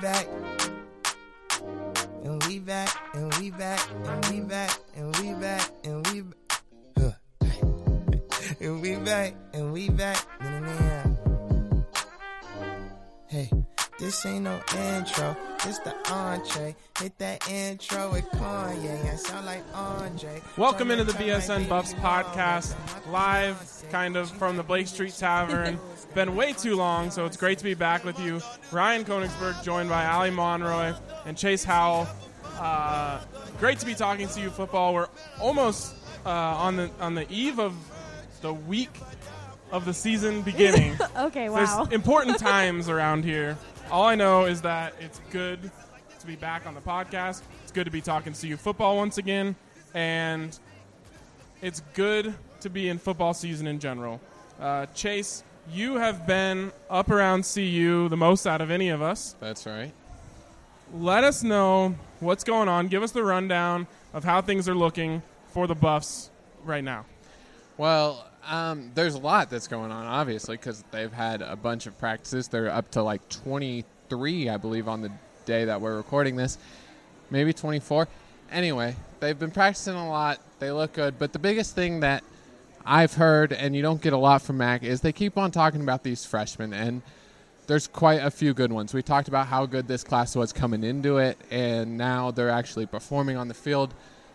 back. And we back, and we back, and we back, and we back, and we back. and we back, and we back. Hey, this ain't no intro, this the entree. Hit that intro with Kanye, I sound like Andre. Welcome into the BSN Buffs podcast, live kind of from the Blake Street Tavern. Been way too long, so it's great to be back with you. Ryan Koenigsberg, joined by Allie Monroy and Chase Howell. Uh, great to be talking to you, football. We're almost uh, on the on the eve of the week of the season beginning. okay, wow. There's important times around here. All I know is that it's good to be back on the podcast. It's good to be talking to you football once again, and it's good to be in football season in general. Uh, Chase, you have been up around CU the most out of any of us. That's right. Let us know what's going on. Give us the rundown of how things are looking for the Buffs right now. Well, um, there's a lot that's going on, obviously, because they've had a bunch of practices. They're up to like 23, I believe, on the day that we're recording this. Maybe 24. Anyway, they've been practicing a lot. They look good. But the biggest thing that I've heard, and you don't get a lot from Mac, is they keep on talking about these freshmen. And there's quite a few good ones. We talked about how good this class was coming into it, and now they're actually performing on the field.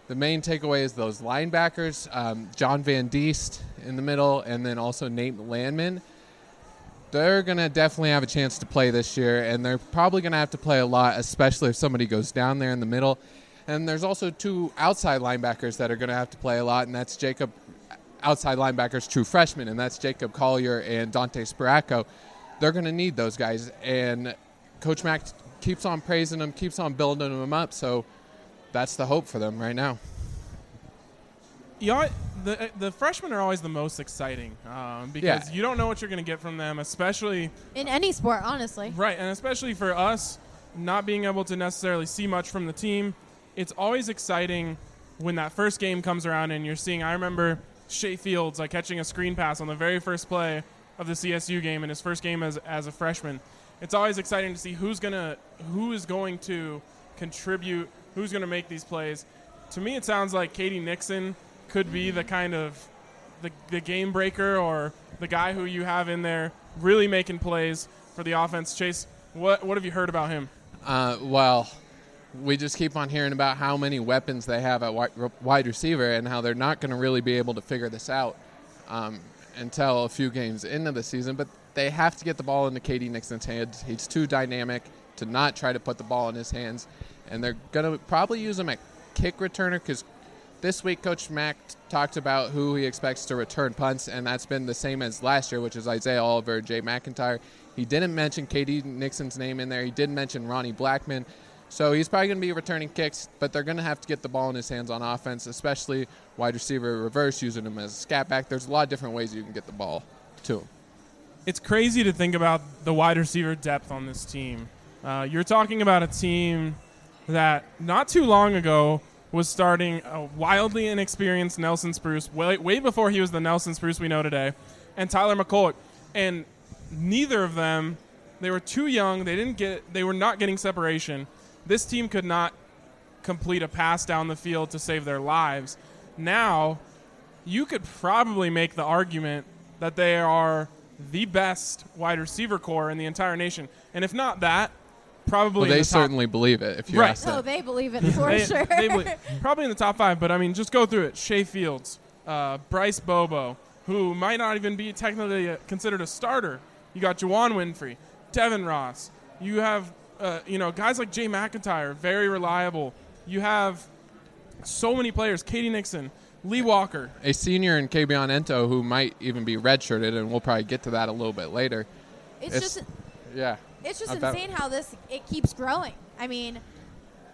The main takeaway is those linebackers, um, John Van Diest in the middle, and then also Nate Landman. They're going to definitely have a chance to play this year, and they're probably going to have to play a lot, especially if somebody goes down there in the middle. And there's also two outside linebackers that are going to have to play a lot, and that's Jacob, outside linebackers, true freshmen, and that's Jacob Callier and Dante Sparaco. They're going to need those guys, and Coach Mac keeps on praising them, keeps on building them up, so that's the hope for them right now. Yeah, the the freshmen are always the most exciting um, because Yeah. you don't know what you're going to get from them, especially In any sport, honestly. right, and especially for us not being able to necessarily see much from the team. It's always exciting when that first game comes around and you're seeing. I remember Shay Fields like catching a screen pass on the very first play of the CSU game in his first game as as a freshman. It's always exciting to see who's gonna who is going to contribute, who's going to make these plays. To me, it sounds like K.D. Nixon could be the kind of the, the game breaker or the guy who you have in there really making plays for the offense. Chase, what what have you heard about him? Uh, well, we just keep on hearing about how many weapons they have at wide receiver and how they're not going to really be able to figure this out um, until a few games into the season. But they have to get the ball into K.D. Nixon's hands. He's too dynamic to not try to put the ball in his hands. And they're going to probably use him at kick returner because this week Coach Mac talked about who he expects to return punts, and that's been the same as last year, which is Isaiah Oliver, Jay MacIntyre. He didn't mention K.D. Nixon's name in there. He didn't mention Ronnie Blackman. So he's probably going to be returning kicks, but they're going to have to get the ball in his hands on offense, especially wide receiver reverse, using him as a scat back. There's a lot of different ways you can get the ball to him. It's crazy to think about the wide receiver depth on this team. Uh, you're talking about a team that not too long ago was starting a wildly inexperienced Nelson Spruce, way, way before he was the Nelson Spruce we know today, and Tyler McCulloch. And neither of them, they were too young. They didn't get. They were not getting separation. This team could not complete a pass down the field to save their lives. Now, you could probably make the argument that they are the best wide receiver corps in the entire nation. And if not that, probably Well, they the certainly believe it. If you Right. ask Oh, they believe it for they- sure. they believe- probably in the top five, but I mean, just go through it. Shay Fields, uh, Bryce Bobo, who might not even be technically uh, considered a starter. You got Juwann Winfree, Devin Ross. You have, uh, you know, guys like Jay MacIntyre, very reliable. You have so many players. K.D. Nixon, Lee Walker. a senior in Kabion Ento who might even be redshirted, and we'll probably get to that a little bit later. it's, It's- just Yeah. it's just I bet- insane how this it keeps growing. I mean,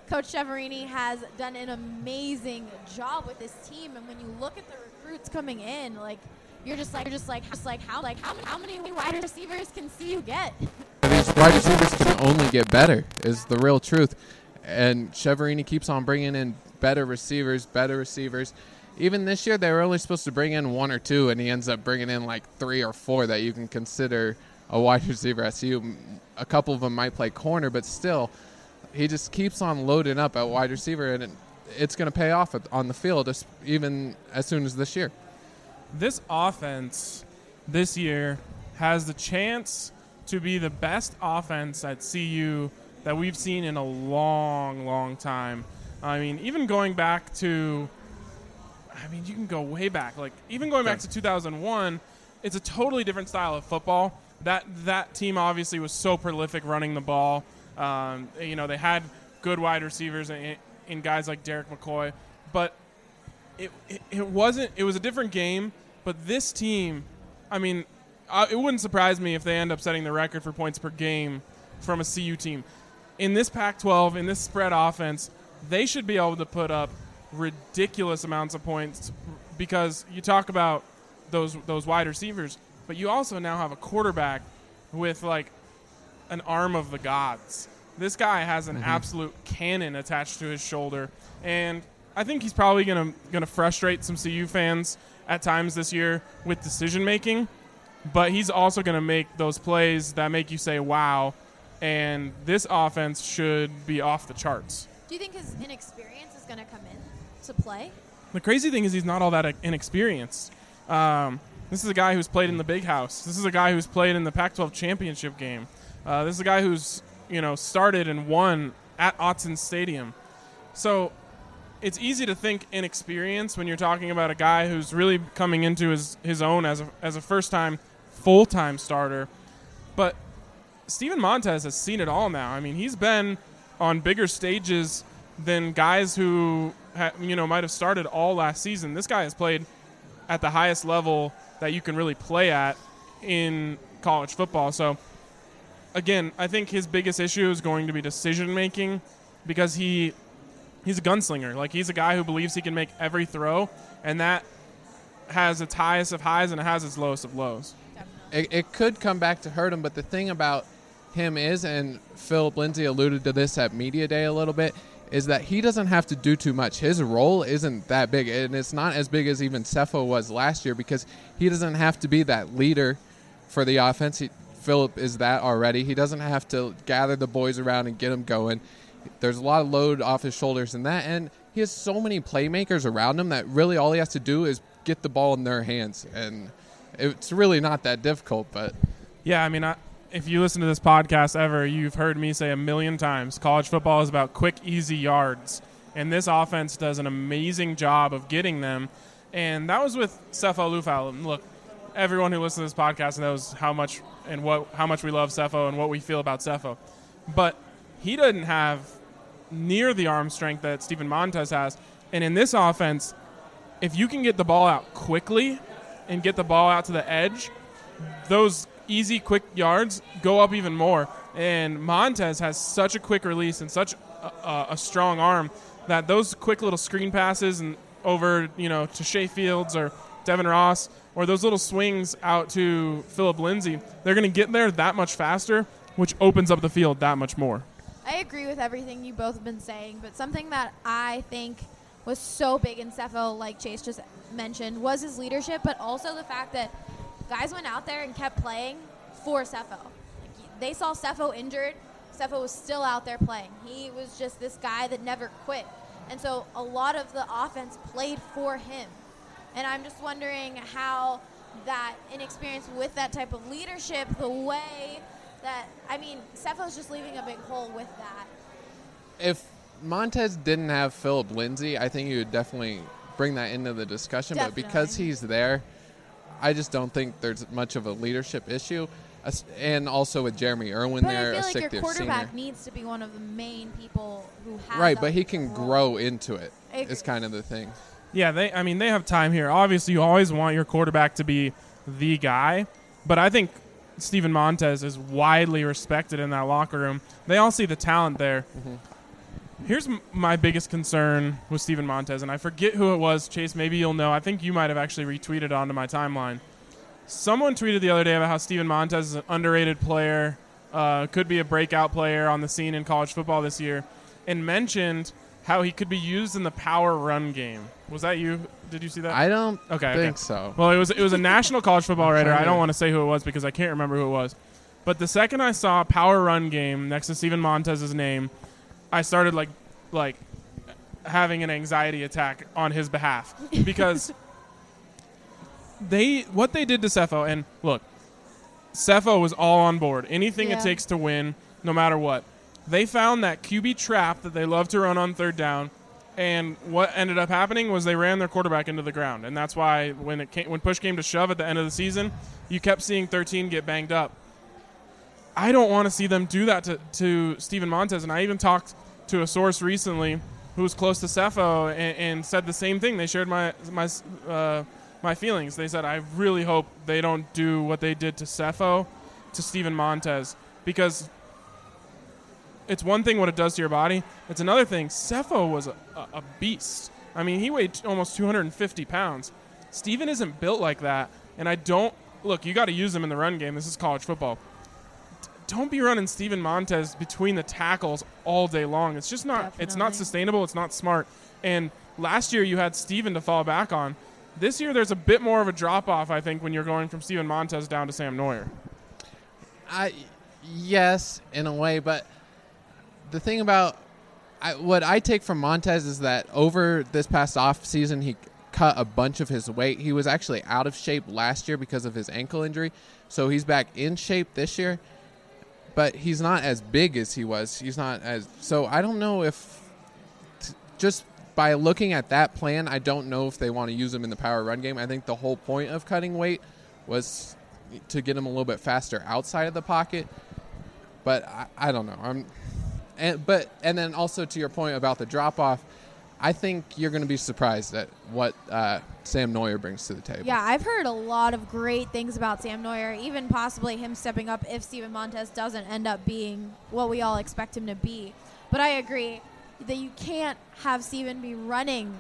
Coach Chiaverini has done an amazing job with this team, and when you look at the recruits coming in, like you're just like you're just like just like how like how, how many wide receivers can see you get? These wide receivers can only get better, is the real truth. And Chiaverini keeps on bringing in better receivers, better receivers. Even this year, they were only supposed to bring in one or two, and he ends up bringing in like three or four that you can consider a wide receiver at CU. A couple of them might play corner, but still, he just keeps on loading up at wide receiver, and it, it's going to pay off on the field, even as soon as this year. this offense this year has the chance to be the best offense at CU that we've seen in a long, long time. I mean, even going back to, I mean, you can go way back. Like even going back to 2001, it's a totally different style of football. That that team obviously was so prolific running the ball. Um, you know, they had good wide receivers in, in guys like Derek McCoy, but it, it, it wasn't it was a different game but this team i mean uh, it wouldn't surprise me if they end up setting the record for points per game from a cu team in this pac 12 in this spread offense they should be able to put up ridiculous amounts of points because you talk about those those wide receivers but you also now have a quarterback with like an arm of the gods. This guy has an absolute cannon attached to his shoulder, and I think he's probably gonna gonna frustrate some CU fans at times this year with decision making. But he's also gonna make those plays that make you say "Wow!" And this offense should be off the charts. Do you think his inexperience is going to come in to play? The crazy thing is he's not all that inexperienced. Um, this is a guy who's played in the big house. This is a guy who's played in the Pac-12 championship game. Uh, this is a guy who's you know started and won at Autzen Stadium. So it's easy to think inexperience when you're talking about a guy who's really coming into his, his own as a, as a first time full time starter. But Steven Montez has seen it all now. I mean, he's been on bigger stages than guys who ha- you know might have started all last season. This guy has played at the highest level that you can really play at in college football. So again, I think his biggest issue is going to be decision making because he he's a gunslinger. Like he's a guy who believes he can make every throw, and that has its highest of highs and it has its lowest of lows. It, it could come back to hurt him. But the thing about him is, and Phillip Lindsay alluded to this at media day a little bit, is that he doesn't have to do too much. His role isn't that big, and it's not as big as even Sefo was last year because he doesn't have to be that leader for the offense. Phillip is that already. He doesn't have to gather the boys around and get them going. There's a lot of load off his shoulders in that, and he has so many playmakers around him that really all he has to do is get the ball in their hands, and it's really not that difficult. But Yeah, I mean, I, if you listen to this podcast ever, you've heard me say a million times college football is about quick, easy yards. And this offense does an amazing job of getting them. And that was with Sefo Liufau. Look, everyone who listens to this podcast knows how much and what how much we love Sefo and what we feel about Sefo. But he doesn't have near the arm strength that Steven Montez has. And in this offense, if you can get the ball out quickly and get the ball out to the edge, those easy, quick yards go up even more. And Montez has such a quick release and such a, a, strong arm that those quick little screen passes and over, you know, to Shay Fields or Devin Ross or those little swings out to Phillip Lindsay, they're going to get there that much faster, which opens up the field that much more. I agree with everything you both have been saying, but something that I think was so big in Sefo, like Chase just mentioned, was his leadership, but also the fact that guys went out there and kept playing for Sefo. Like, they saw Sefo injured, Sefo was still out there playing. He was just this guy that never quit. And so a lot of the offense played for him. And I'm just wondering how that inexperience with that type of leadership, the way that I mean, Sefo's just leaving a big hole with that. if Montez didn't have Phillip Lindsay, I think you would definitely bring that into the discussion. But because he's there, I just don't think there's much of a leadership issue. And also with Jeremy Irwin But there, I a feel like your quarterback senior. needs to be one of the main people who has Right, but he can role. grow into it. It's kind of the thing. Yeah, they. I mean, they have time here. Obviously, you always want your quarterback to be the guy, but I think Steven Montez is widely respected in that locker room. They all see the talent there. Mm-hmm. Here's m- my biggest concern with Steven Montez, and I forget who it was. Chase, maybe you'll know. I think you might have actually retweeted onto my timeline. Someone tweeted the other day about how Steven Montez is an underrated player, uh, could be a breakout player on the scene in college football this year, and mentioned how he could be used in the power run game. Was that you? Did you see that? I don't Okay, think okay. so. Well, it was it was a national college football writer. I don't want to say who it was because I can't remember who it was. But the second I saw power run game next to Steven Montez's name, I started like like having an anxiety attack on his behalf because they what they did to Sefo and look, Sefo was all on board. Anything Yeah. it takes to win, no matter what. They found that QB trap that they love to run on third down, and what ended up happening was they ran their quarterback into the ground, and that's why when it came, when push came to shove at the end of the season, you kept seeing 13 get banged up. I don't want to see them do that to, to Steven Montez, and I even talked to a source recently who was close to Sefo and, and said the same thing. They shared my my uh, my feelings. They said, I really hope they don't do what they did to Sefo to Steven Montez because it's one thing what it does to your body. It's another thing. Sefo was a, a, beast. I mean, he weighed almost 250 pounds. Steven isn't built like that, and I don't look. You got to use him in the run game. This is college football. D- Don't be running Steven Montez between the tackles all day long. It's just not. It's not sustainable. It's not smart. And last year you had Steven to fall back on. This year there's a bit more of a drop off. I think when you're going from Steven Montez down to Sam Noyer. I yes, in a way, but the thing about I, what I take from Montez is that over this past off season, he cut a bunch of his weight. He was actually out of shape last year because of his ankle injury, so he's back in shape this year. But he's not as big as he was. He's not as so. I don't know if t- just by looking at that plan, I don't know if they want to use him in the power run game. I think the whole point of cutting weight was to get him a little bit faster outside of the pocket. But I, I don't know. I'm, and but and then also to your point about the drop off, I think you're going to be surprised at what uh, Sam Noyer brings to the table. Yeah, I've heard a lot of great things about Sam Noyer, even possibly him stepping up if Steven Montez doesn't end up being what we all expect him to be. But I agree that you can't have Steven be running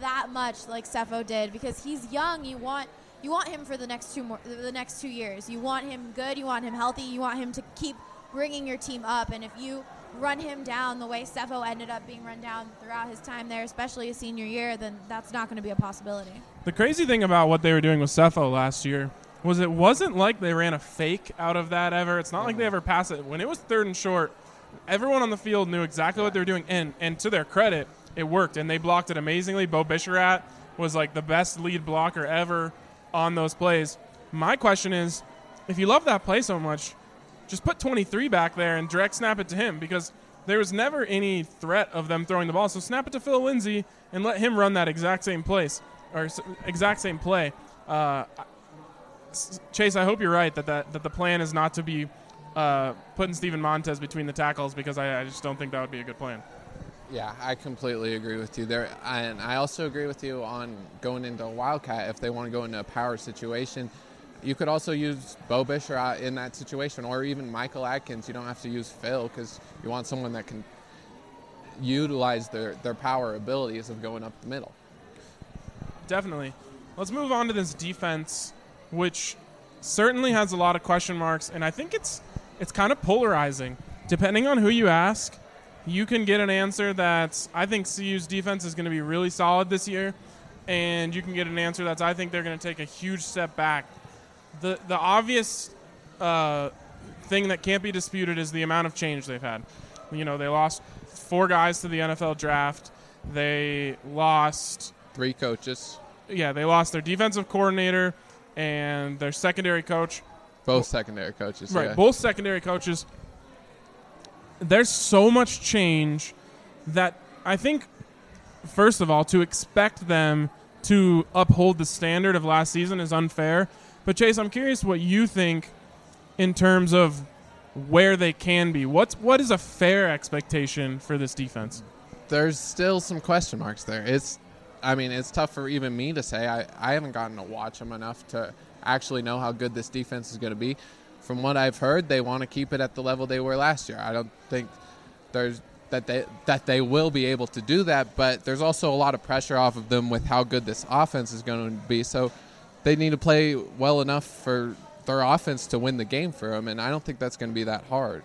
that much like Sefo did because he's young. You want you want him for the next two more the next two years. You want him good. You want him healthy. You want him to keep bringing your team up. And if you run him down the way Sefo ended up being run down throughout his time there, especially his senior year, then that's not going to be a possibility. The crazy thing about what they were doing with Sefo last year was it wasn't like they ran a fake out of that ever. It's not like they ever passed it. When it was third and short, everyone on the field knew exactly what they were doing, and and to their credit, it worked, and they blocked it amazingly. Beau Bisharat was like the best lead blocker ever on those plays. My question is, if you love that play so much, just put 23 back there and direct snap it to him because there was never any threat of them throwing the ball. So snap it to Phil Lindsay and let him run that exact same place or exact same play. Uh, Chase, I hope you're right that, that, that the plan is not to be uh, putting Steven Montez between the tackles because I, I just don't think that would be a good plan. Yeah, I completely agree with you there, and I also agree with you on going into a wildcat if they want to go into a power situation. You could also use Beau Bisharat uh, in that situation, or even Michael Adkins. You don't have to use Phil because you want someone that can utilize their, their power abilities of going up the middle. Definitely. Let's move on to this defense, which certainly has a lot of question marks, and I think it's it's kind of polarizing. Depending on who you ask, you can get an answer that I think CU's defense is going to be really solid this year, and you can get an answer that's I think they're going to take a huge step back. The the obvious uh, thing that can't be disputed is the amount of change they've had. You know, they lost four guys to the NFL draft. They lost Three coaches, yeah, they lost their defensive coordinator and their secondary coach. both secondary coaches. Right, yeah. both secondary coaches. There's so much change that I think, first of all, to expect them to uphold the standard of last season is unfair. But Chase, I'm curious what you think in terms of where they can be. What's what is a fair expectation for this defense? there's still some question marks there. It's, I mean, it's tough for even me to say. I, I haven't gotten to watch them enough to actually know how good this defense is going to be. From what I've heard, they want to keep it at the level they were last year. I don't think there's that they that they will be able to do that, but there's also a lot of pressure off of them with how good this offense is going to be. So they need to play well enough for their offense to win the game for them, and I don't think that's going to be that hard.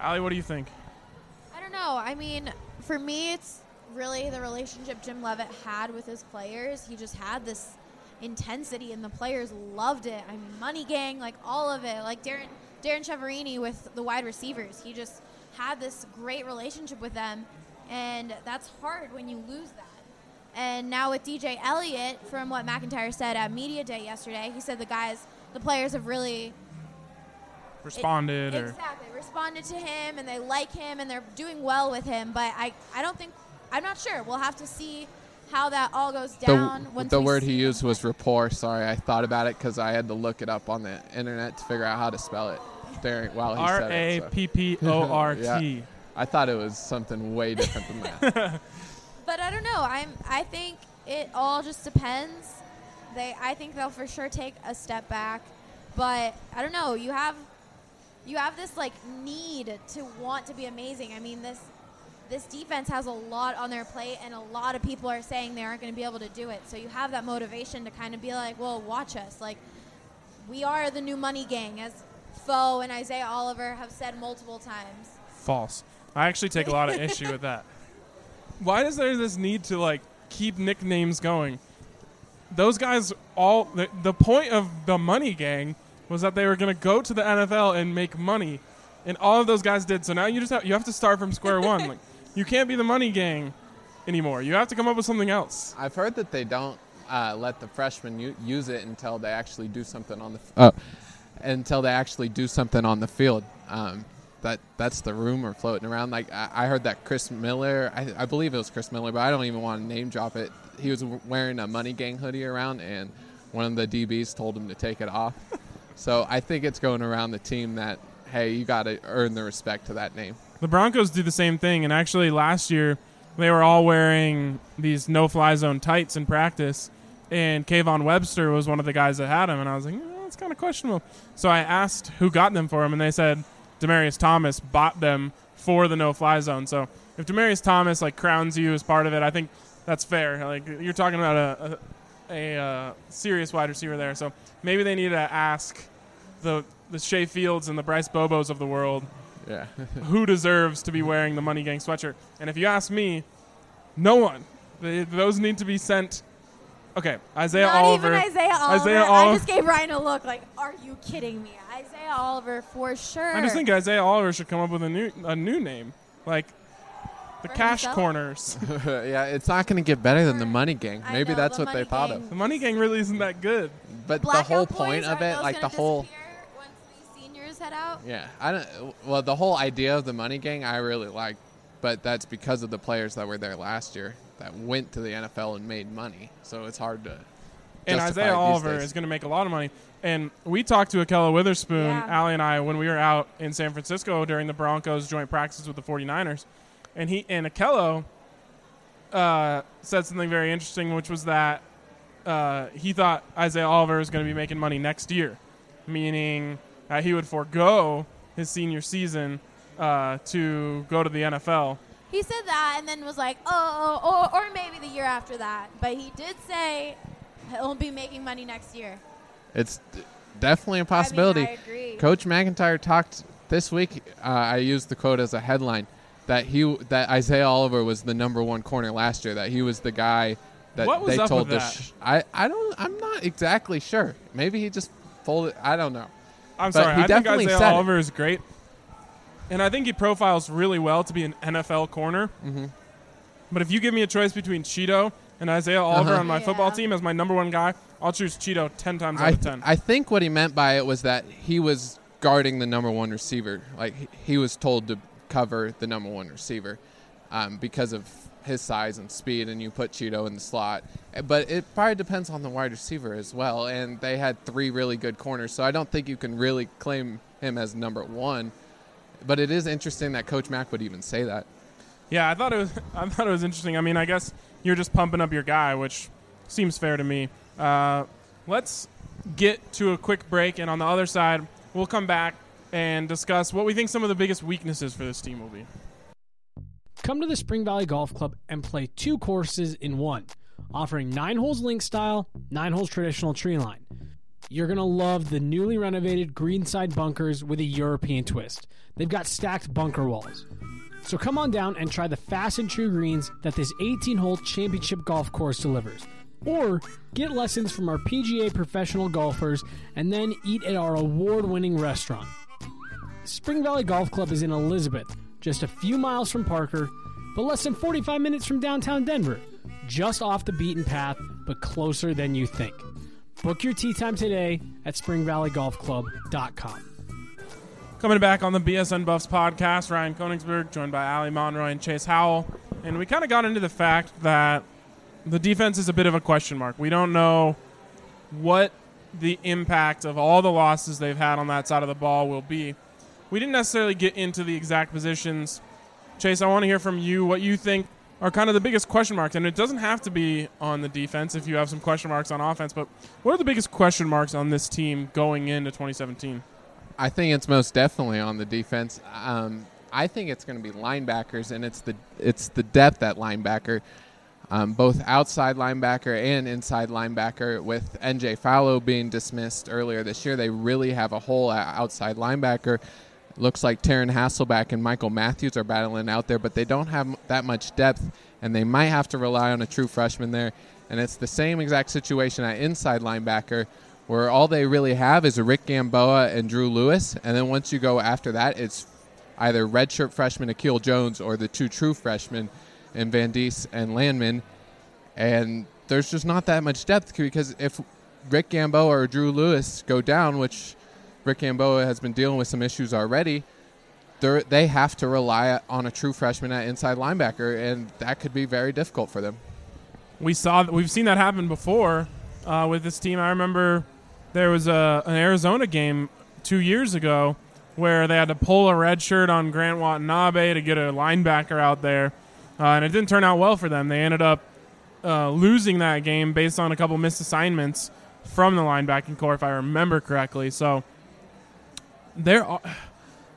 Allie, what do you think? I don't know. I mean, for me, it's really the relationship Jim Leavitt had with his players. He just had this intensity, and the players loved it. I mean, Money Gang, like all of it. Like Darrin Darrin Chiaverini with the wide receivers, he just had this great relationship with them, and that's hard when you lose that. And now with DJ Elliott, from what MacIntyre said at media day yesterday, he said the guys, the players have really Responded it, or exactly responded to him, and they like him, and they're doing well with him. But I, I don't think, I'm not sure. We'll have to see how that all goes down. The, once the word he used was rapport. Sorry, I thought about it because I had to look it up on the internet to figure out how to spell it during while he R said it. so. P P O R Yeah. T. I thought it was something way different than that. But I don't know. I'm. I think it all just depends. They. I think they'll for sure take a step back, but I don't know. You have, you have this like need to want to be amazing. I mean this. This defense has a lot on their plate, and a lot of people are saying they aren't going to be able to do it. So you have that motivation to kind of be like, "Well, watch us! Like, we are the new money gang," as Foe and Isaiah Oliver have said multiple times. False. I actually take a lot of issue with that. Why is there this need to like keep nicknames going? Those guys all the, the point of the money gang was that they were going to go to the NFL and make money. And all of those guys did. So now you just have, you have to start from square one. Like you can't be the money gang anymore. You have to come up with something else. I've heard that they don't uh, let the freshmen u- use it until they actually do something on the f- oh, until they actually do something on the field. Um, that that's the rumor floating around. Like I, I heard that Chris Miller, I, I believe it was Chris Miller, but I don't even want to name drop it. He was wearing a Money Gang hoodie around, and one of the DBs told him to take it off. so I think it's going around the team that hey, you got to earn the respect to that name. The Broncos do the same thing, and actually last year they were all wearing these no-fly zone tights in practice, and Kayvon Webster was one of the guys that had them, and I was like, oh, that's kind of questionable. So I asked who got them for him, and they said Demaryius Thomas bought them for the no-fly zone. So if Demaryius Thomas like crowns you as part of it, I think that's fair. Like you're talking about a a, a uh, serious wide receiver there, so maybe they need to ask the the Shay Fields and the Bryce Bobos of the world Yeah. who deserves to be wearing the Money Gang sweatshirt. And if you ask me, no one. They, those need to be sent. Okay, Isaiah Not Oliver. even Isaiah Oliver. Isaiah I just gave Ryan a look like, "Are you kidding me?" Isaiah Oliver for sure. I just think Isaiah Oliver should come up with a new a new name, like the For Cash himself? Corners. yeah, it's not going to get better than the Money Gang. I Maybe know, that's the what they Money thought Gang. of. the Money Gang really isn't that good. But Blackout the whole boys, point of are it, those like the gonna whole disappear once we seniors head out. yeah, I don't. Well, the whole idea of the money gang, I really like, but that's because of the players that were there last year that went to the NFL and made money. So it's hard to. And Isaiah Oliver days. is going to make a lot of money. And we talked to Ahkello Witherspoon, Yeah. Allie and I, when we were out in San Francisco during the Broncos joint practices with the 49ers. And he and Ahkello uh, said something very interesting, which was that uh, he thought Isaiah Oliver was going to be making money next year, meaning uh, he would forego his senior season uh, to go to the NFL. He said that and then was like, "Oh, or, or maybe the year after that." But he did say he'll be making money next year. It's d- definitely a possibility. I, mean, I agree. Coach MacIntyre talked this week. Uh, I used the quote as a headline that he that Isaiah Oliver was the number one corner last year. That he was the guy that What was they up told with to. that? Sh- I I don't. I'm not exactly sure. Maybe he just folded. I don't know. I'm But sorry. he I think definitely Isaiah. Oliver is great, and I think he profiles really well to be an NFL corner. Mhm. But if you give me a choice between Chido and Isaiah Oliver Uh-huh. on my football team as my number one guy, I'll choose Chido ten times out I, of ten. I think what he meant by it was that he was guarding the number one receiver. Like he, he was told to cover the number one receiver um, because of his size and speed, and you put Chido in the slot. Uh, But it probably depends on the wide receiver as well. And they had three really good corners, so I don't think you can really claim him as number one. But it is interesting that Coach Mac would even say that. yeah, I thought it was. I thought it was interesting. I mean, I guess you're just pumping up your guy, which seems fair to me. Uh, let's get to a quick break, and on the other side, we'll come back and discuss what we think some of the biggest weaknesses for this team will be. Come to the Spring Valley Golf Club and play two courses in one, offering nine holes link style, nine holes traditional tree line. You're going to love the newly renovated greenside bunkers with a European twist. They've got stacked bunker walls. So come on down and try the fast and true greens that this 18 hole championship golf course delivers. or get lessons from our PGA professional golfers and then eat at our award winning restaurant. Spring Valley Golf Club is in Elizabeth, just a few miles from Parker, but less than 45 minutes from downtown Denver, just off the beaten path, but closer than you think. Book your tee time today at springvalleygolfclub.com. Coming back on the BSN Buffs podcast, Ryan Koenigsberg, joined by Allie Monroy and Chase Howell. And we kind of got into the fact that the defense is a bit of a question mark. We don't know what the impact of all the losses they've had on that side of the ball will be. We didn't necessarily get into the exact positions. Chase, I want to hear from you what you think are kind of the biggest question marks. And it doesn't have to be on the defense if you have some question marks on offense, but what are the biggest question marks on this team going into 2017? I think it's most definitely on the defense. Um, I think it's going to be linebackers, and it's the it's the depth at linebacker, um, both outside linebacker and inside linebacker. With NJ Falo being dismissed earlier this year, they really have a hole at outside linebacker. Looks like Taryn Hasselback and Michael Matthews are battling out there, but they don't have that much depth, and they might have to rely on a true freshman there. And it's the same exact situation at inside linebacker where all they really have is Rick Gamboa and Drew Lewis, and then once you go after that, it's either redshirt freshman Akil Jones or the two true freshmen in Van Diest and Landman, and there's just not that much depth because if Rick Gamboa or Drew Lewis go down, which Rick Gamboa has been dealing with some issues already, they have to rely on a true freshman at inside linebacker, and that could be very difficult for them. We saw we've seen that happen before uh, with this team. I remember there was a, an Arizona game two years ago where they had to pull a red shirt on Grant Watanabe to get a linebacker out there, uh, and it didn't turn out well for them. They ended up uh, losing that game based on a couple missed assignments from the linebacking corps, if I remember correctly. So there are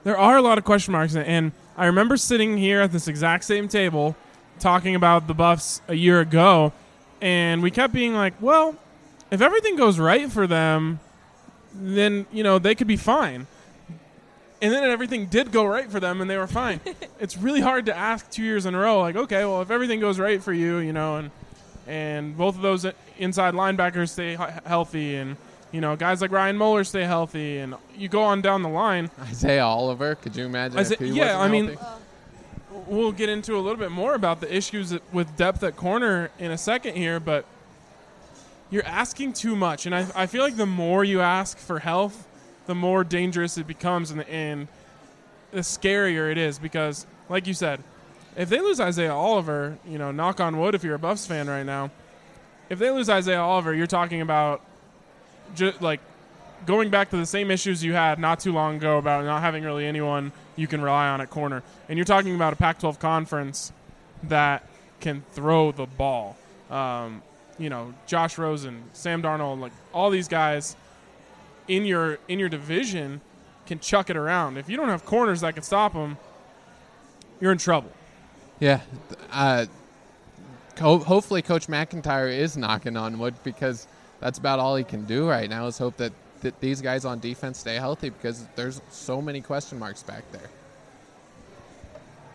there are a lot of question marks, and I remember sitting here at this exact same table talking about the Buffs a year ago, and we kept being like, well if everything goes right for them, then you know they could be fine. And then everything did go right for them, and they were fine. it's really hard to ask two years in a row, like, okay, well, if everything goes right for you, you know, and and both of those inside linebackers stay healthy, and you know, guys like Ryan Moeller stay healthy, and you go on down the line. Isaiah Oliver, could you imagine? Isaiah, yeah, I mean, we'll get into a little bit more about the issues with depth at corner in a second here, but you're asking too much. And I, I feel like the more you ask for health, the more dangerous it becomes, and, the, and the scarier it is because, like you said, if they lose Isaiah Oliver, you know, knock on wood if you're a Buffs fan right now, if they lose Isaiah Oliver, you're talking about just like going back to the same issues you had not too long ago about not having really anyone you can rely on at corner. And you're talking about a Pac 12 conference that can throw the ball. Um, you know Josh Rosen, Sam Darnold, like all these guys in your in your division can chuck it around. If you don't have corners that can stop them, you're in trouble. Yeah, uh, hopefully Coach MacIntyre is knocking on wood because that's about all he can do right now. Is hope that, that these guys on defense stay healthy because there's so many question marks back there.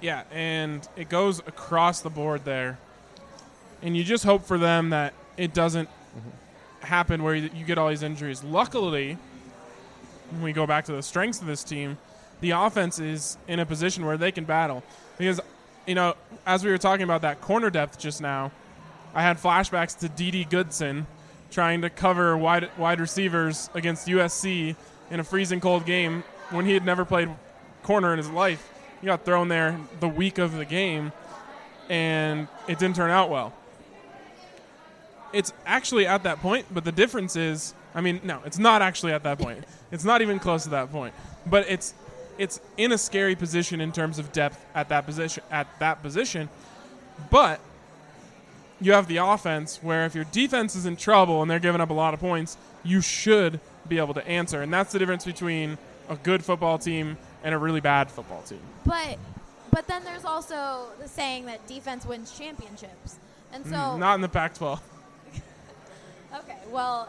Yeah, and it goes across the board there and you just hope for them that it doesn't mm-hmm. happen where you, you get all these injuries. Luckily, when we go back to the strengths of this team, the offense is in a position where they can battle because you know as we were talking about that corner depth just now, I had flashbacks to Dede Goodson trying to cover wide wide receivers against USC in a freezing cold game when he had never played corner in his life. He got thrown there the week of the game, and it didn't turn out well it's actually at that point, but the difference is, I mean, no, it's not actually at that point. It's not even close to that point. But it's it's in a scary position in terms of depth at that position at that position. But you have the offense where if your defense is in trouble and they're giving up a lot of points, you should be able to answer. And that's the difference between a good football team and a really bad football team. But but then there's also the saying that defense wins championships. And so mm, not in the Pac-12. Okay, well,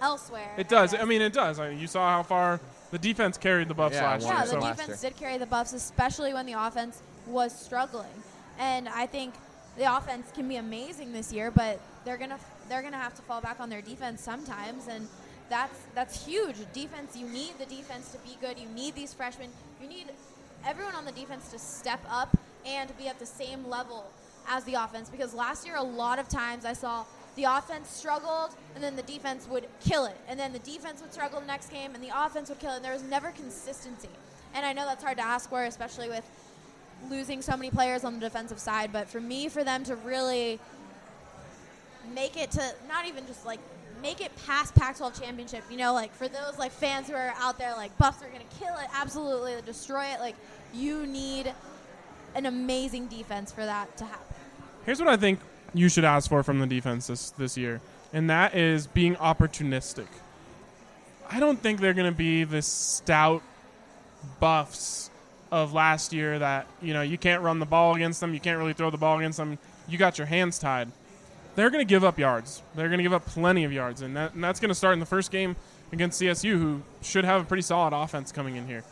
elsewhere. It does. I, I mean, it does. I mean, you saw how far the defense carried the Buffs yeah, last yeah, year. Yeah, the so. defense did carry the Buffs, especially when the offense was struggling. And I think the offense can be amazing this year, but they're gonna they're going to have to fall back on their defense sometimes, and that's that's huge. Defense, you need the defense to be good. You need these freshmen. You need everyone on the defense to step up and be at the same level as the offense because last year a lot of times I saw the offense struggled and then the defense would kill it and then the defense would struggle the next game and the offense would kill it and there was never consistency and i know that's hard to ask for especially with losing so many players on the defensive side but for me for them to really make it to not even just like make it past Pac-12 championship. You know, like for those like fans who are out there, like Buffs are gonna kill it, absolutely destroy it. Like you need an amazing defense for that to happen. Here's what I think you should ask for from the defense this, this year, and that is being opportunistic. I don't think they're going to be the stout buffs of last year that, you know, you can't run the ball against them, you can't really throw the ball against them, you got your hands tied. They're going to give up yards. They're going to give up plenty of yards, and, that, and that's going to start in the first game against CSU, who should have a pretty solid offense coming in here.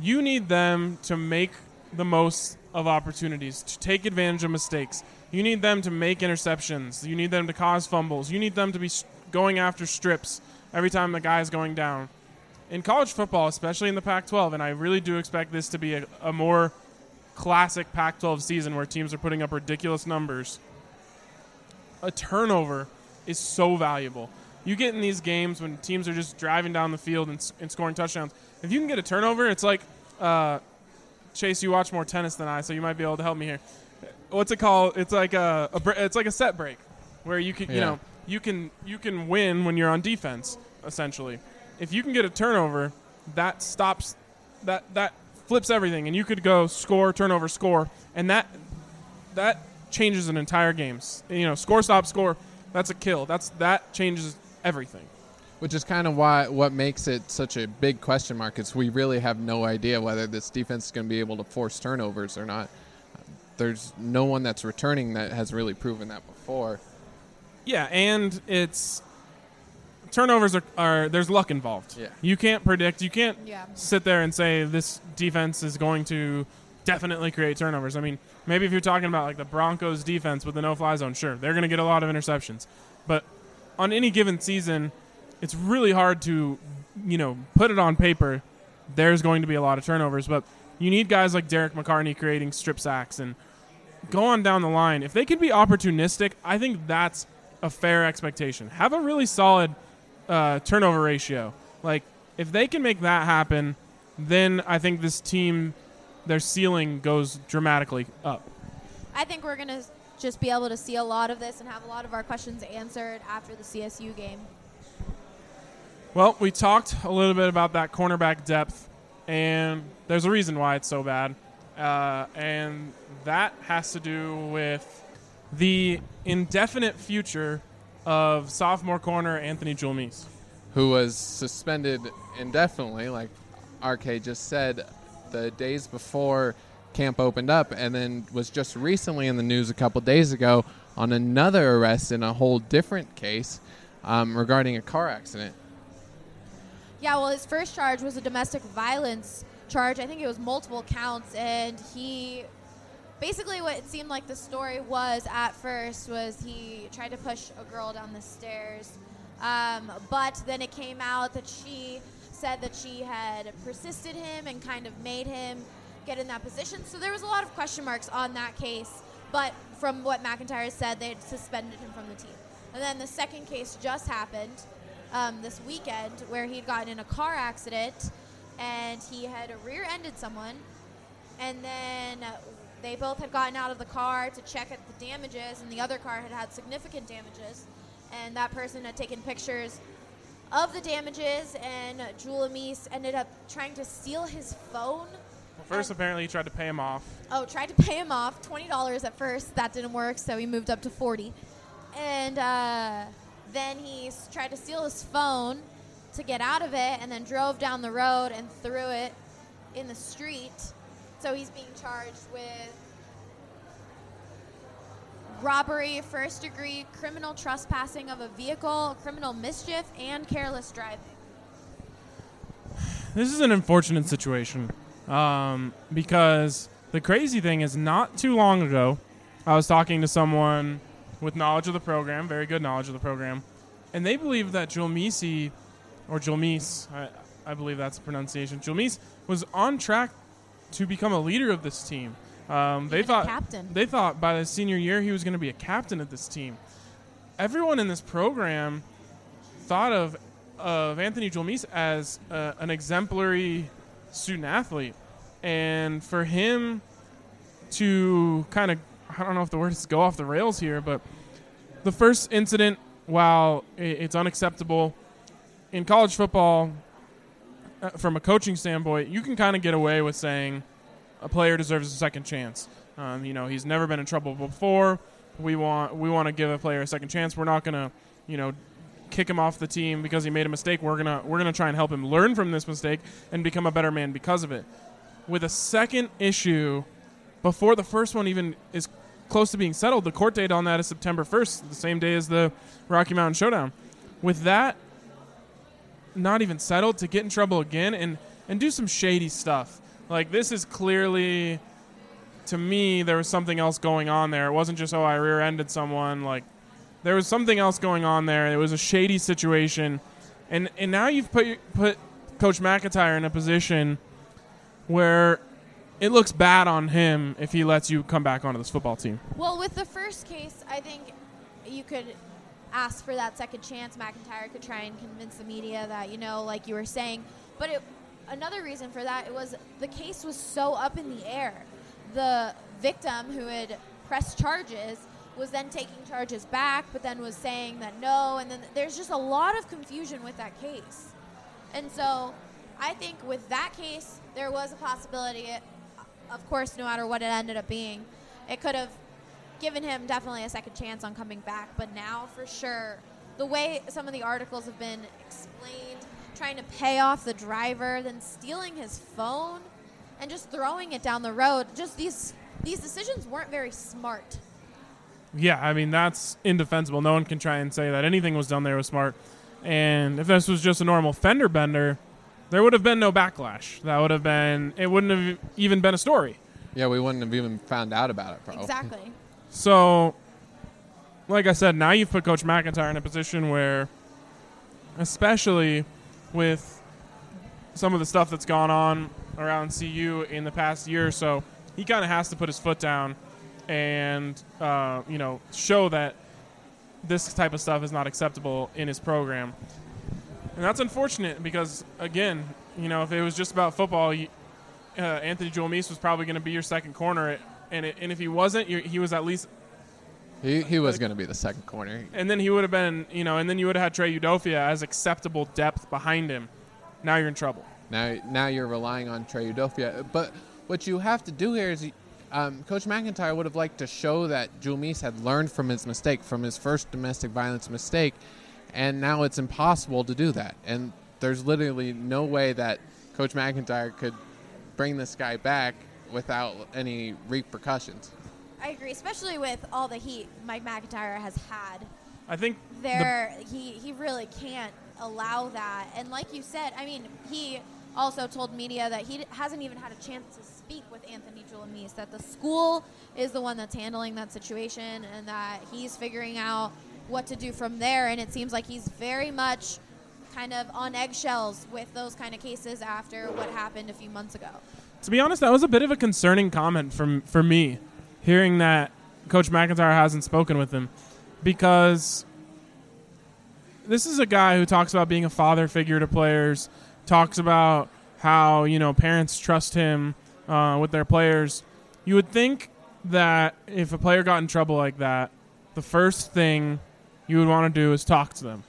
You need them to make the most of opportunities, to take advantage of mistakes. You need them to make interceptions. You need them to cause fumbles. You need them to be going after strips every time the guy is going down. In college football, especially in the Pac 12, and I really do expect this to be a, a more classic Pac 12 season where teams are putting up ridiculous numbers, a turnover is so valuable. You get in these games when teams are just driving down the field and, and scoring touchdowns. If you can get a turnover, it's like uh, Chase. You watch more tennis than I, so you might be able to help me here. What's it called? It's like a, a it's like a set break, where you can you Yeah. know you can you can win when you're on defense. Essentially, if you can get a turnover, that stops that that flips everything, and you could go score, turnover, score, and that that changes an entire game. You know, score, stop, score. That's a kill. That's that changes everything. Which is kind of why what makes it such a big question mark is we really have no idea whether this defense is going to be able to force turnovers or not. There's no one that's returning that has really proven that before. Yeah, and it's turnovers are, are there's luck involved. Yeah. You can't predict. You can't Yeah. sit there and say this defense is going to definitely create turnovers. I mean, maybe if you're talking about like the Broncos defense with the no-fly zone, sure, they're going to get a lot of interceptions. But on any given season, it's really hard to, you know, put it on paper. There's going to be a lot of turnovers, but you need guys like Derek McCartney creating strip sacks and go on down the line. If they can be opportunistic, I think that's a fair expectation. Have a really solid uh, turnover ratio. Like if they can make that happen, then I think this team, their ceiling goes dramatically up. I think we're gonna just be able to see a lot of this and have a lot of our questions answered after the CSU game. Well, we talked a little bit about that cornerback depth, and there's a reason why it's so bad, uh, and that has to do with the indefinite future of sophomore corner Anthony Julmisse. who was suspended indefinitely, like RK just said, the days before camp opened up, and then was just recently in the news a couple days ago on another arrest in a whole different case um, regarding a car accident. Yeah, well, his first charge was a domestic violence charge. I think it was multiple counts, and he basically what it seemed like the story was at first was he tried to push a girl down the stairs, um, but then it came out that she said that she had persisted him and kind of made him get in that position. So there was a lot of question marks on that case, but from what MacIntyre said, they had suspended him from the team. And then the second case just happened um, this weekend where he'd gotten in a car accident and he had rear-ended someone, and then they both had gotten out of the car to check at the damages, and the other car had had significant damages, and that person had taken pictures of the damages, and Julmisse ended up trying to steal his phone. Well, first, apparently, he tried to pay him off. Oh, tried to pay him off twenty dollars at first. That didn't work, so he moved up to forty, and uh, then he tried to steal his phone to get out of it, and then drove down the road and threw it in the street. So he's being charged with robbery, first degree, criminal trespassing of a vehicle, criminal mischief, and careless driving. This is an unfortunate situation um, because the crazy thing is, not too long ago, I was talking to someone with knowledge of the program, very good knowledge of the program, and they believe that Julmisi, or Julmis, I, I believe that's the pronunciation, Julmis was on track to become a leader of this team. Um, they thought captain. they thought by the senior year he was going to be a captain of this team. Everyone in this program thought of of Anthony Julmis as uh, an exemplary student athlete, and for him to kind of I don't know if the word is go off the rails here, but the first incident, while it's unacceptable in college football, uh, from a coaching standpoint, you can kind of get away with saying a player deserves a second chance. Um, you know, he's never been in trouble before. We want we want to give a player a second chance. We're not gonna, you know, kick him off the team because he made a mistake. We're gonna we're gonna try and help him learn from this mistake and become a better man because of it. With a second issue, before the first one even is close to being settled, the court date on that is September 1st, the same day as the Rocky Mountain Showdown. With that not even settled to get in trouble again and and do some shady stuff. Like this is clearly to me there was something else going on there. It wasn't just oh I rear-ended someone like there was something else going on there. It was a shady situation. And and now you've put put coach MacIntyre in a position where it looks bad on him if he lets you come back onto this football team. Well, with the first case, I think you could ask for that second chance. MacIntyre could try and convince the media that, you know, like you were saying. But it, another reason for that it was the case was so up in the air. The victim who had pressed charges was then taking charges back, but then was saying that no, and then there's just a lot of confusion with that case. And so I think with that case, there was a possibility, of course, no matter what it ended up being, it could have given him definitely a second chance on coming back. But now, for sure, the way some of the articles have been explained, trying to pay off the driver, then stealing his phone, and just throwing it down the road, just these these decisions weren't very smart. Yeah, I mean that's indefensible. No one can try and say that anything was done there was smart. And if this was just a normal fender bender, there would have been no backlash. That would have been it wouldn't have even been a story. Yeah, we wouldn't have even found out about it, bro. Exactly. So like I said, now you've put Coach MacIntyre in a position where especially with some of the stuff that's gone on around CU in the past year or so, he kind of has to put his foot down and uh, you know show that this type of stuff is not acceptable in his program. And that's unfortunate because again, you know, if it was just about football, you, uh, Anthony Julmisse was probably going to be your second corner, and it, and if he wasn't, he was at least He, he was going to be the second corner. and then he would have been, you know, and then you would have had Trey Udoffia as acceptable depth behind him. Now you're in trouble. Now, now you're relying on Trey Udoffia. But what you have to do here is, um, Coach MacIntyre would have liked to show that Julmisse had learned from his mistake, from his first domestic violence mistake, and now it's impossible to do that. And there's literally no way that Coach MacIntyre could bring this guy back without any repercussions. I agree, especially with all the heat Mike MacIntyre has had. I think the- There, he he really can't allow that. And like you said, I mean, he also told media that he hasn't even had a chance to speak with Anthony Julmisse. That the school is the one that's handling that situation, and that he's figuring out what to do from there. And it seems like he's very much kind of on eggshells with those kind of cases after what happened a few months ago. to be honest, that was a bit of a concerning comment from for me, hearing that Coach MacIntyre hasn't spoken with him, because this is a guy who talks about being a father figure to players, talks about how you know parents trust him uh, with their players. You would think that if a player got in trouble like that, the first thing you would want to do is talk to them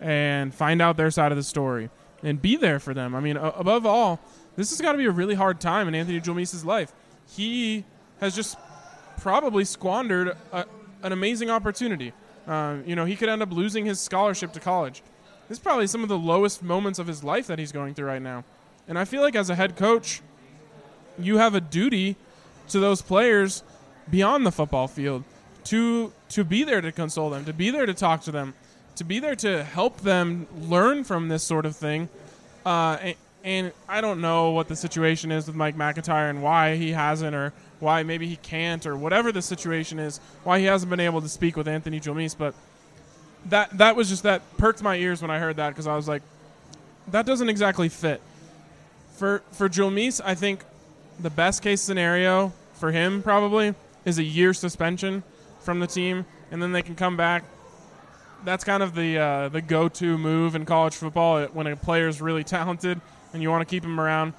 and find out their side of the story and be there for them. I mean, a- above all, this has got to be a really hard time in Anthony Julmisse's life. He has just probably squandered a, an amazing opportunity. Uh, you know, he could end up losing his scholarship to college. This is probably some of the lowest moments of his life that he's going through right now. And I feel like as a head coach, you have a duty to those players beyond the football field to to be there to console them, to be there to talk to them, to be there to help them learn from this sort of thing, uh, and, And I don't know what the situation is with Mike MacIntyre and why he hasn't, or why maybe he can't, or whatever the situation is, why he hasn't been able to speak with Anthony Julmisse. But that that was just that perked my ears when I heard that because I was like, that doesn't exactly fit. For for Julmisse, I think the best case scenario for him probably is a year suspension from the team, and then they can come back. That's kind of the uh, the go to move in college football when a player is really talented and you want to keep him around.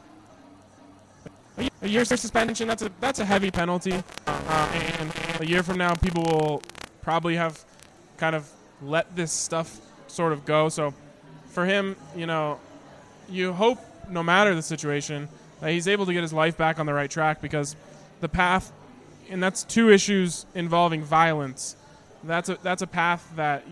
A year suspension that's a that's a heavy penalty, and a year from now people will probably have kind of let this stuff sort of go. So for him, you know, you hope no matter the situation that he's able to get his life back on the right track because the path, and that's two issues involving violence. That's a that's a path that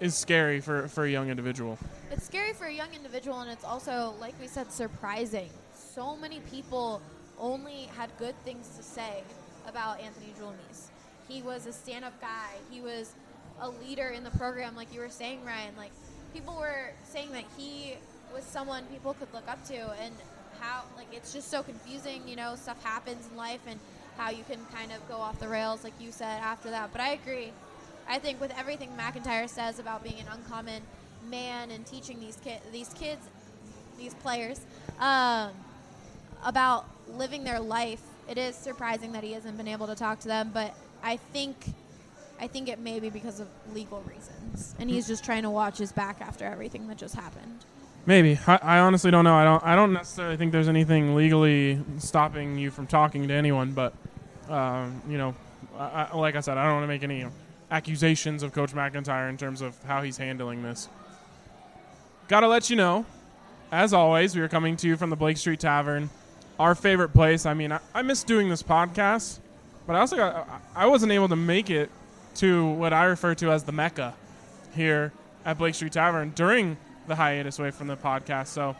is scary for for a young individual. It's scary for a young individual, and it's also, like we said, surprising. So many people only had good things to say about Anthony Julmisse. He was a stand-up guy. He was a leader in the program, like you were saying, Ryan. Like people were saying that he was someone people could look up to, and how like it's just so confusing. You know, stuff happens in life, and how you can kind of go off the rails, like you said after that. But I agree. I think with everything MacIntyre says about being an uncommon man and teaching these kids, these kids, these players, um, about living their life. It is surprising that he hasn't been able to talk to them, but I think, I think it may be because of legal reasons, and he's just trying to watch his back after everything that just happened. Maybe I, I honestly don't know. I don't. I don't necessarily think there's anything legally stopping you from talking to anyone. But um, you know, I, I, like I said, I don't want to make any accusations of Coach MacIntyre in terms of how he's handling this. Got to let you know, as always, we are coming to you from the Blake Street Tavern, our favorite place. I mean, I, I miss doing this podcast, but I also got, I wasn't able to make it to what I refer to as the Mecca here at Blake Street Tavern during the hiatus away from the podcast. So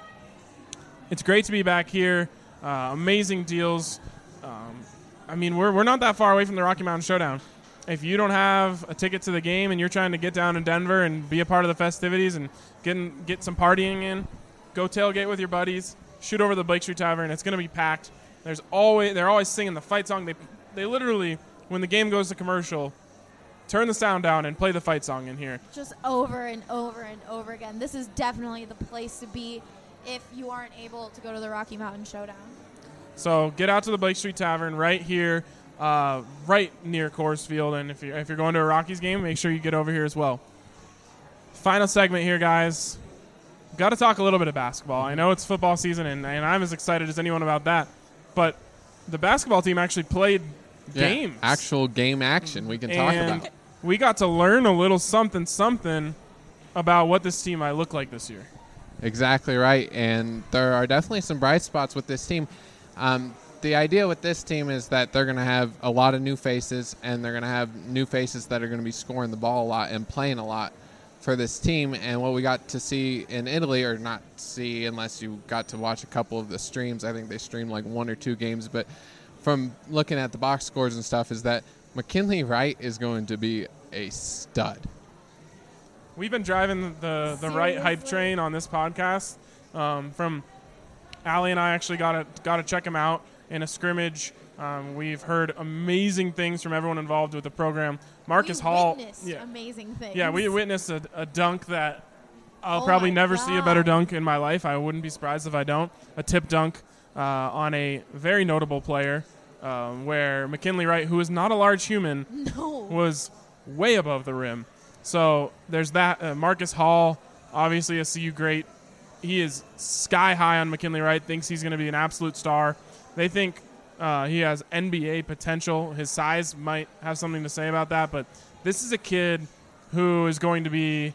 it's great to be back here. Uh, amazing deals. Um, I mean, we're, we're not that far away from the Rocky Mountain Showdown if you don't have a ticket to the game and you're trying to get down in Denver and be a part of the festivities and get get some partying in, go tailgate with your buddies. Shoot over the Blake Street Tavern. It's going to be packed. There's always they're always singing the fight song. They they literally when the game goes to commercial, turn the sound down and play the fight song in here. Just over and over and over again. This is definitely the place to be if you aren't able to go to the Rocky Mountain Showdown. So get out to the Blake Street Tavern right here uh, right near Coors Field. And if you're, if you're going to a Rockies game, make sure you get over here as well. Final segment here, guys. Got to talk a little bit of basketball. I know it's football season, and, and I'm as excited as anyone about that. But the basketball team actually played yeah, games. Actual game action we can talk about. We got to learn a little something, something about what this team might look like this year. Exactly right. And there are definitely some bright spots with this team. Um, the idea with this team is that they're going to have a lot of new faces, and they're going to have new faces that are going to be scoring the ball a lot and playing a lot for this team. And what we got to see in Italy, or not see unless you got to watch a couple of the streams, I think they streamed like one or two games, but from looking at the box scores and stuff, is that McKinley Wright is going to be a stud. We've been driving the the right hype train on this podcast. Um, from Allie and I actually got to got to check him out in a scrimmage. Um, we've heard amazing things from everyone involved with the program. Marcus we Hall, yeah, amazing things. Yeah, we witnessed a, a dunk that I'll oh probably never God. see a better dunk in my life. I wouldn't be surprised if I don't. A tip dunk uh, on a very notable player, um, where McKinley Wright, who is not a large human, no. was way above the rim. So there's that. Uh, Marcus Hall, obviously a CU great. He is sky high on McKinley Wright. Thinks he's going to be an absolute star. They think uh, he has NBA potential. His size might have something to say about that, but this is a kid who is going to be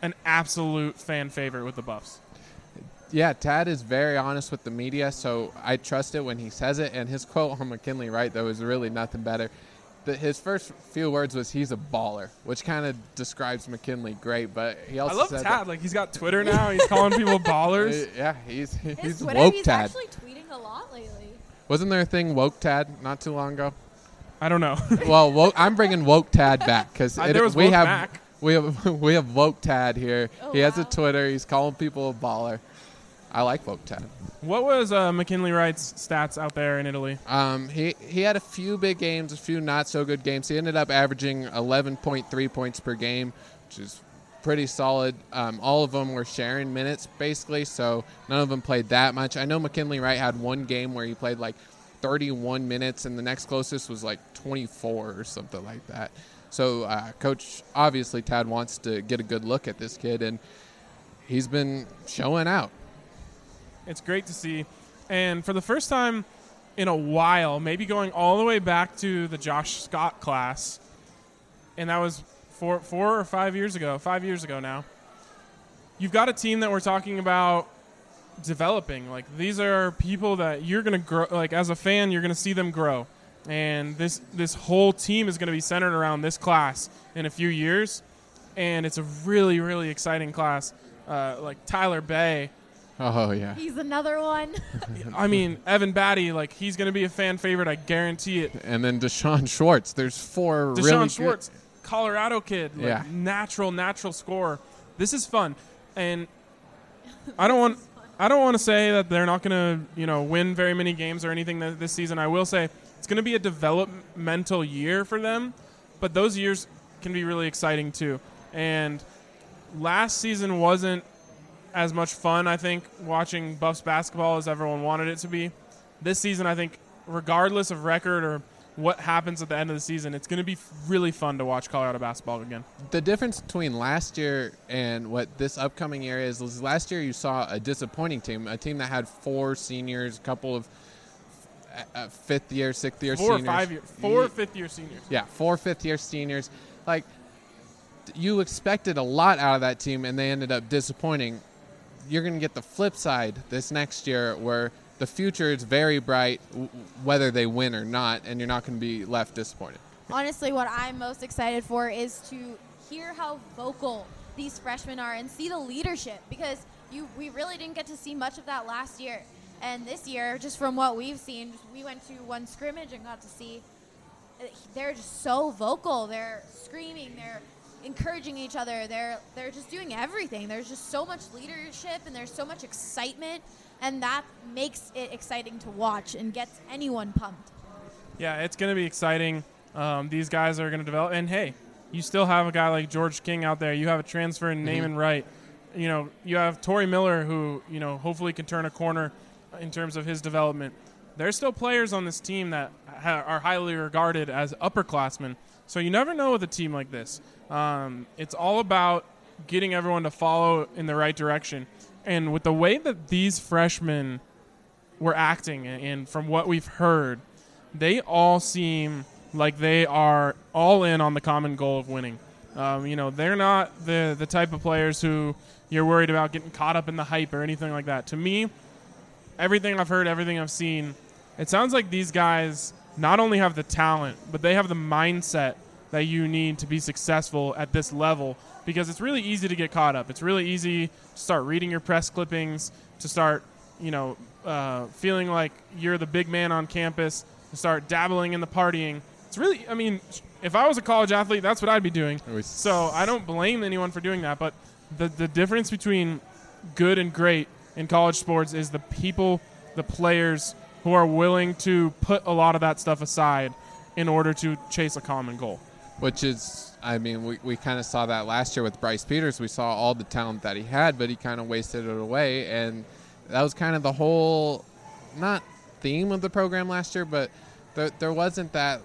an absolute fan favorite with the Buffs. Yeah, Tad is very honest with the media, so I trust it when he says it. And his quote on McKinley Wright, though, is really nothing better. The, his first few words was "he's a baller," which kind of describes McKinley great. But he also I love said Tad. that- Like he's got Twitter now. He's calling people ballers. Uh, yeah, he's His he's Twitter, woke he's Tad. actually tweeting a lot lately. Wasn't there a thing woke Tad not too long ago? I don't know. well, woke, I'm bringing woke Tad back because Uh, there we have Mac. we have we have woke Tad here. Oh, he has a. Twitter. He's calling people a baller. I like Vote Tad. What was uh, McKinley Wright's stats out there in Italy? Um, he he had a few big games, a few not so good games. He ended up averaging 11.3 points per game, which is pretty solid. Um, all of them were sharing minutes basically, so none of them played that much. I know McKinley Wright had one game where he played like 31 minutes, and the next closest was like 24 or something like that. So, uh, coach obviously Tad wants to get a good look at this kid, and he's been showing out. It's great to see. And for the first time in a while, maybe going all the way back to the Josh Scott class, and that was four, four or five years ago, five years ago now. You've got a team that we're talking about developing. Like these are people that you're gonna grow. Like as a fan, you're gonna see them grow, and this this whole team is gonna be centered around this class in a few years, and it's a really really exciting class. Uh, like Tyler Bey, Oh yeah, He's another one. I mean, Evan Battey, like he's going to be a fan favorite. I guarantee it. and then D'Shawn Schwartz. There's four D'Shawn really good- Schwartz, Colorado kid, like, Yeah. natural, natural scorer. This is fun, and I don't want, I don't want to say that they're not going to, you know, win very many games or anything th- this season. I will say it's going to be a developmental year for them, but those years can be really exciting too. And last season wasn't as much fun, I think, watching Buffs basketball as everyone wanted it to be. This season, I think, regardless of record or what happens at the end of the season, it's going to be really fun to watch Colorado basketball again. the difference between last year and what this upcoming year is is last year you saw a disappointing team, a team that had four seniors, a couple of uh, fifth year, sixth year Four or seniors. five year, four fifth year seniors. Yeah, four fifth year seniors. Like you expected a lot out of that team, and they ended up disappointing. You're going to get the flip side this next year, where the future is very bright, w- whether they win or not, and you're not going to be left disappointed. Honestly, what I'm most excited for is to hear how vocal these freshmen are and see the leadership because you we really didn't get to see much of that last year. And this year, just from what we've seen, we went to one scrimmage and got to see uh, they're just so vocal. They're screaming, they're encouraging each other. They're they're just doing everything. There's just so much leadership and there's so much excitement and that makes it exciting to watch and gets anyone pumped. Yeah, it's going to be exciting. Um, these guys are going to develop, and hey, you still have a guy like George King out there. You have a transfer in Namon Wright. You know, you have Tory Miller, who you know hopefully can turn a corner in terms of his development. There's still players on this team that ha- are highly regarded as upperclassmen. So you never know with a team like this. Um, it's all about getting everyone to follow in the right direction. And with the way that these freshmen were acting, and from what we've heard, they all seem like they are all in on the common goal of winning. Um, you know, they're not the the type of players who you're worried about getting caught up in the hype or anything like that. To me, everything I've heard, everything I've seen, it sounds like these guys not only have the talent, but they have the mindset that you need to be successful at this level because it's really easy to get caught up. It's really easy to start reading your press clippings, to start, you know, uh, feeling like you're the big man on campus, to start dabbling in the partying. It's really, I mean, if I was a college athlete, that's what I'd be doing. So I don't blame anyone for doing that, but the the difference between good and great in college sports is the people, the players who are willing to put a lot of that stuff aside in order to chase a common goal. Which is I mean we, we kind of saw that last year with Bryce Peters we saw all the talent that he had but he kind of wasted it away and that was kind of the whole not theme of the program last year but there, there wasn't that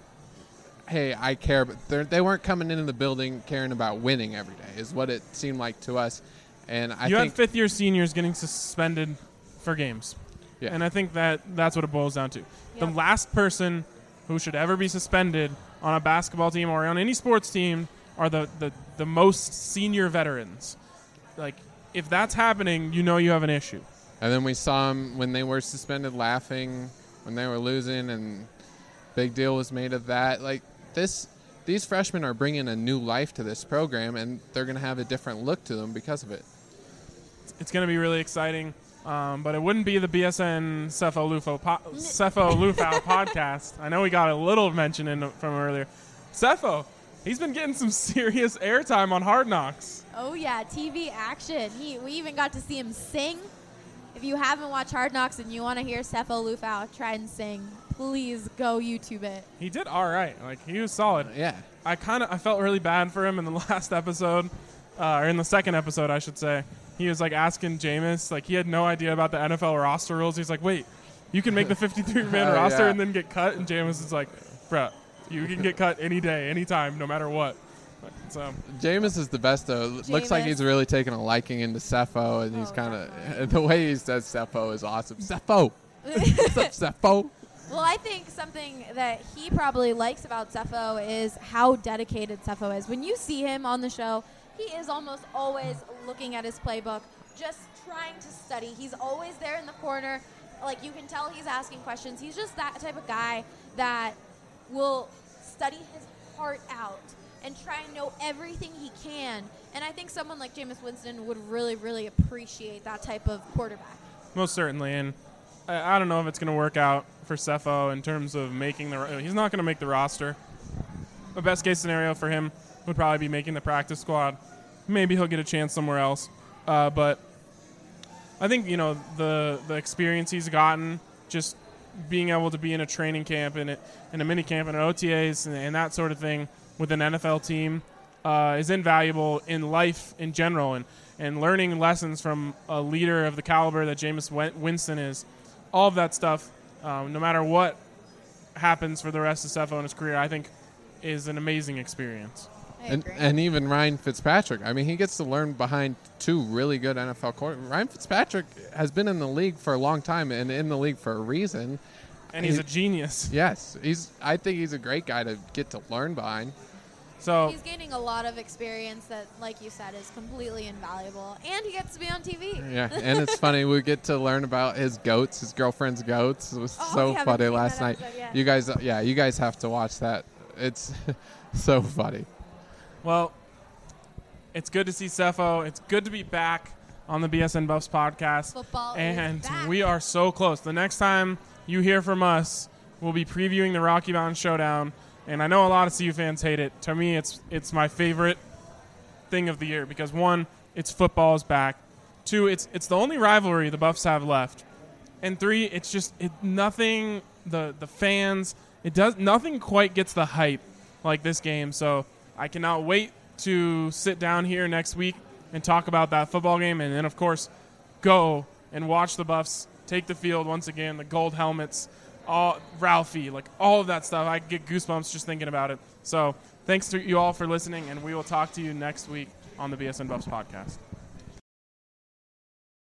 hey I care but they're- weren't coming into the building caring about winning every day is what it seemed like to us and I you think have fifth year seniors getting suspended for games. Yeah. And I think that that's what it boils down to. The last person who should ever be suspended on a basketball team or on any sports team are the, the, the most senior veterans. Like, if that's happening, you know you have an issue. And then we saw them when they were suspended laughing when they were losing, and big deal was made of that. Like this, these freshmen are bringing a new life to this program, and they're going to have a different look to them because of it. It's going to be really exciting. Um, but it wouldn't be the BSN Sefo Liufau, po- Sefo Liufau podcast. I know we got a little mention in from earlier. Sefo, he's been getting some serious airtime on Hard Knocks. Oh yeah, TV action. He we even got to see him sing if you haven't watched Hard Knocks and you want to hear Sefo Liufau try and sing, please go YouTube it. He did all right. Like he was solid. Yeah. I kind of I felt really bad for him in the last episode, uh, or in the second episode, I should say. He was like asking Jameis, like he had no idea about the NFL roster rules. He's like, "Wait, you can make the 53 man Oh, roster yeah. and then get cut?" And Jameis is like, "Bruh, you can get cut any day, anytime, no matter what." So Jameis is the best though. Looks like he's really taking a liking into Sefo, and he's Oh, kind of the way he says Sefo is awesome. Sefo, what's up, Sefo? Well, I think something that he probably likes about Sefo is how dedicated Sefo is. When you see him on the show, he is almost always looking at his playbook, just trying to study. He's always there in the corner. Like you can tell he's asking questions. He's just that type of guy that will study his heart out and try and know everything he can. And I think someone like Jameis Winston would really, really appreciate that type of quarterback. most certainly, and I, I don't know if it's going to work out for Sefo in terms of making the. He's not going to make the roster. The best case scenario for him would probably be making the practice squad. Maybe he'll get a chance somewhere else, uh, but I think you know the the experience he's gotten, just being able to be in a training camp and a, in a mini camp and OTAs and, and that sort of thing with an NFL team uh, is invaluable in life in general and, and learning lessons from a leader of the caliber that Jameis Winston is. All of that stuff, um, no matter what happens for the rest of Sefo in his career, I think is an amazing experience. I And, and even Ryan Fitzpatrick. I mean, he gets to learn behind two really good NFL quarterbacks. Ryan Fitzpatrick has been in the league for a long time and in the league for a reason. And he's He- a genius. Yes, he's. I think he's a great guy to get to learn behind. So He's gaining a lot of experience that, like you said, is completely invaluable. And he gets to be on TV. Yeah, and it's funny we get to learn about his goats, his girlfriend's goats. It was Oh, so funny last night. yet. You guys, yeah, you guys have to watch that. It's so funny. Well, it's good to see Sefo. It's good to be back on the BSN Buffs podcast. Football and we are so close. The next time you hear from us, we'll be previewing the Rocky Mountain Showdown. And I know a lot of CU fans hate it. To me, it's it's my favorite thing of the year because one, it's football is back. Two, it's it's the only rivalry the Buffs have left. And three, it's just it, nothing. The the fans, it does nothing quite gets the hype like this game. So I cannot wait to sit down here next week and talk about that football game, and then of course go and watch the Buffs take the field once again. The gold helmets, all Ralphie, like all of that stuff. I get goosebumps just thinking about it. So thanks to you all for listening, and we will talk to you next week on the BSN Buffs podcast.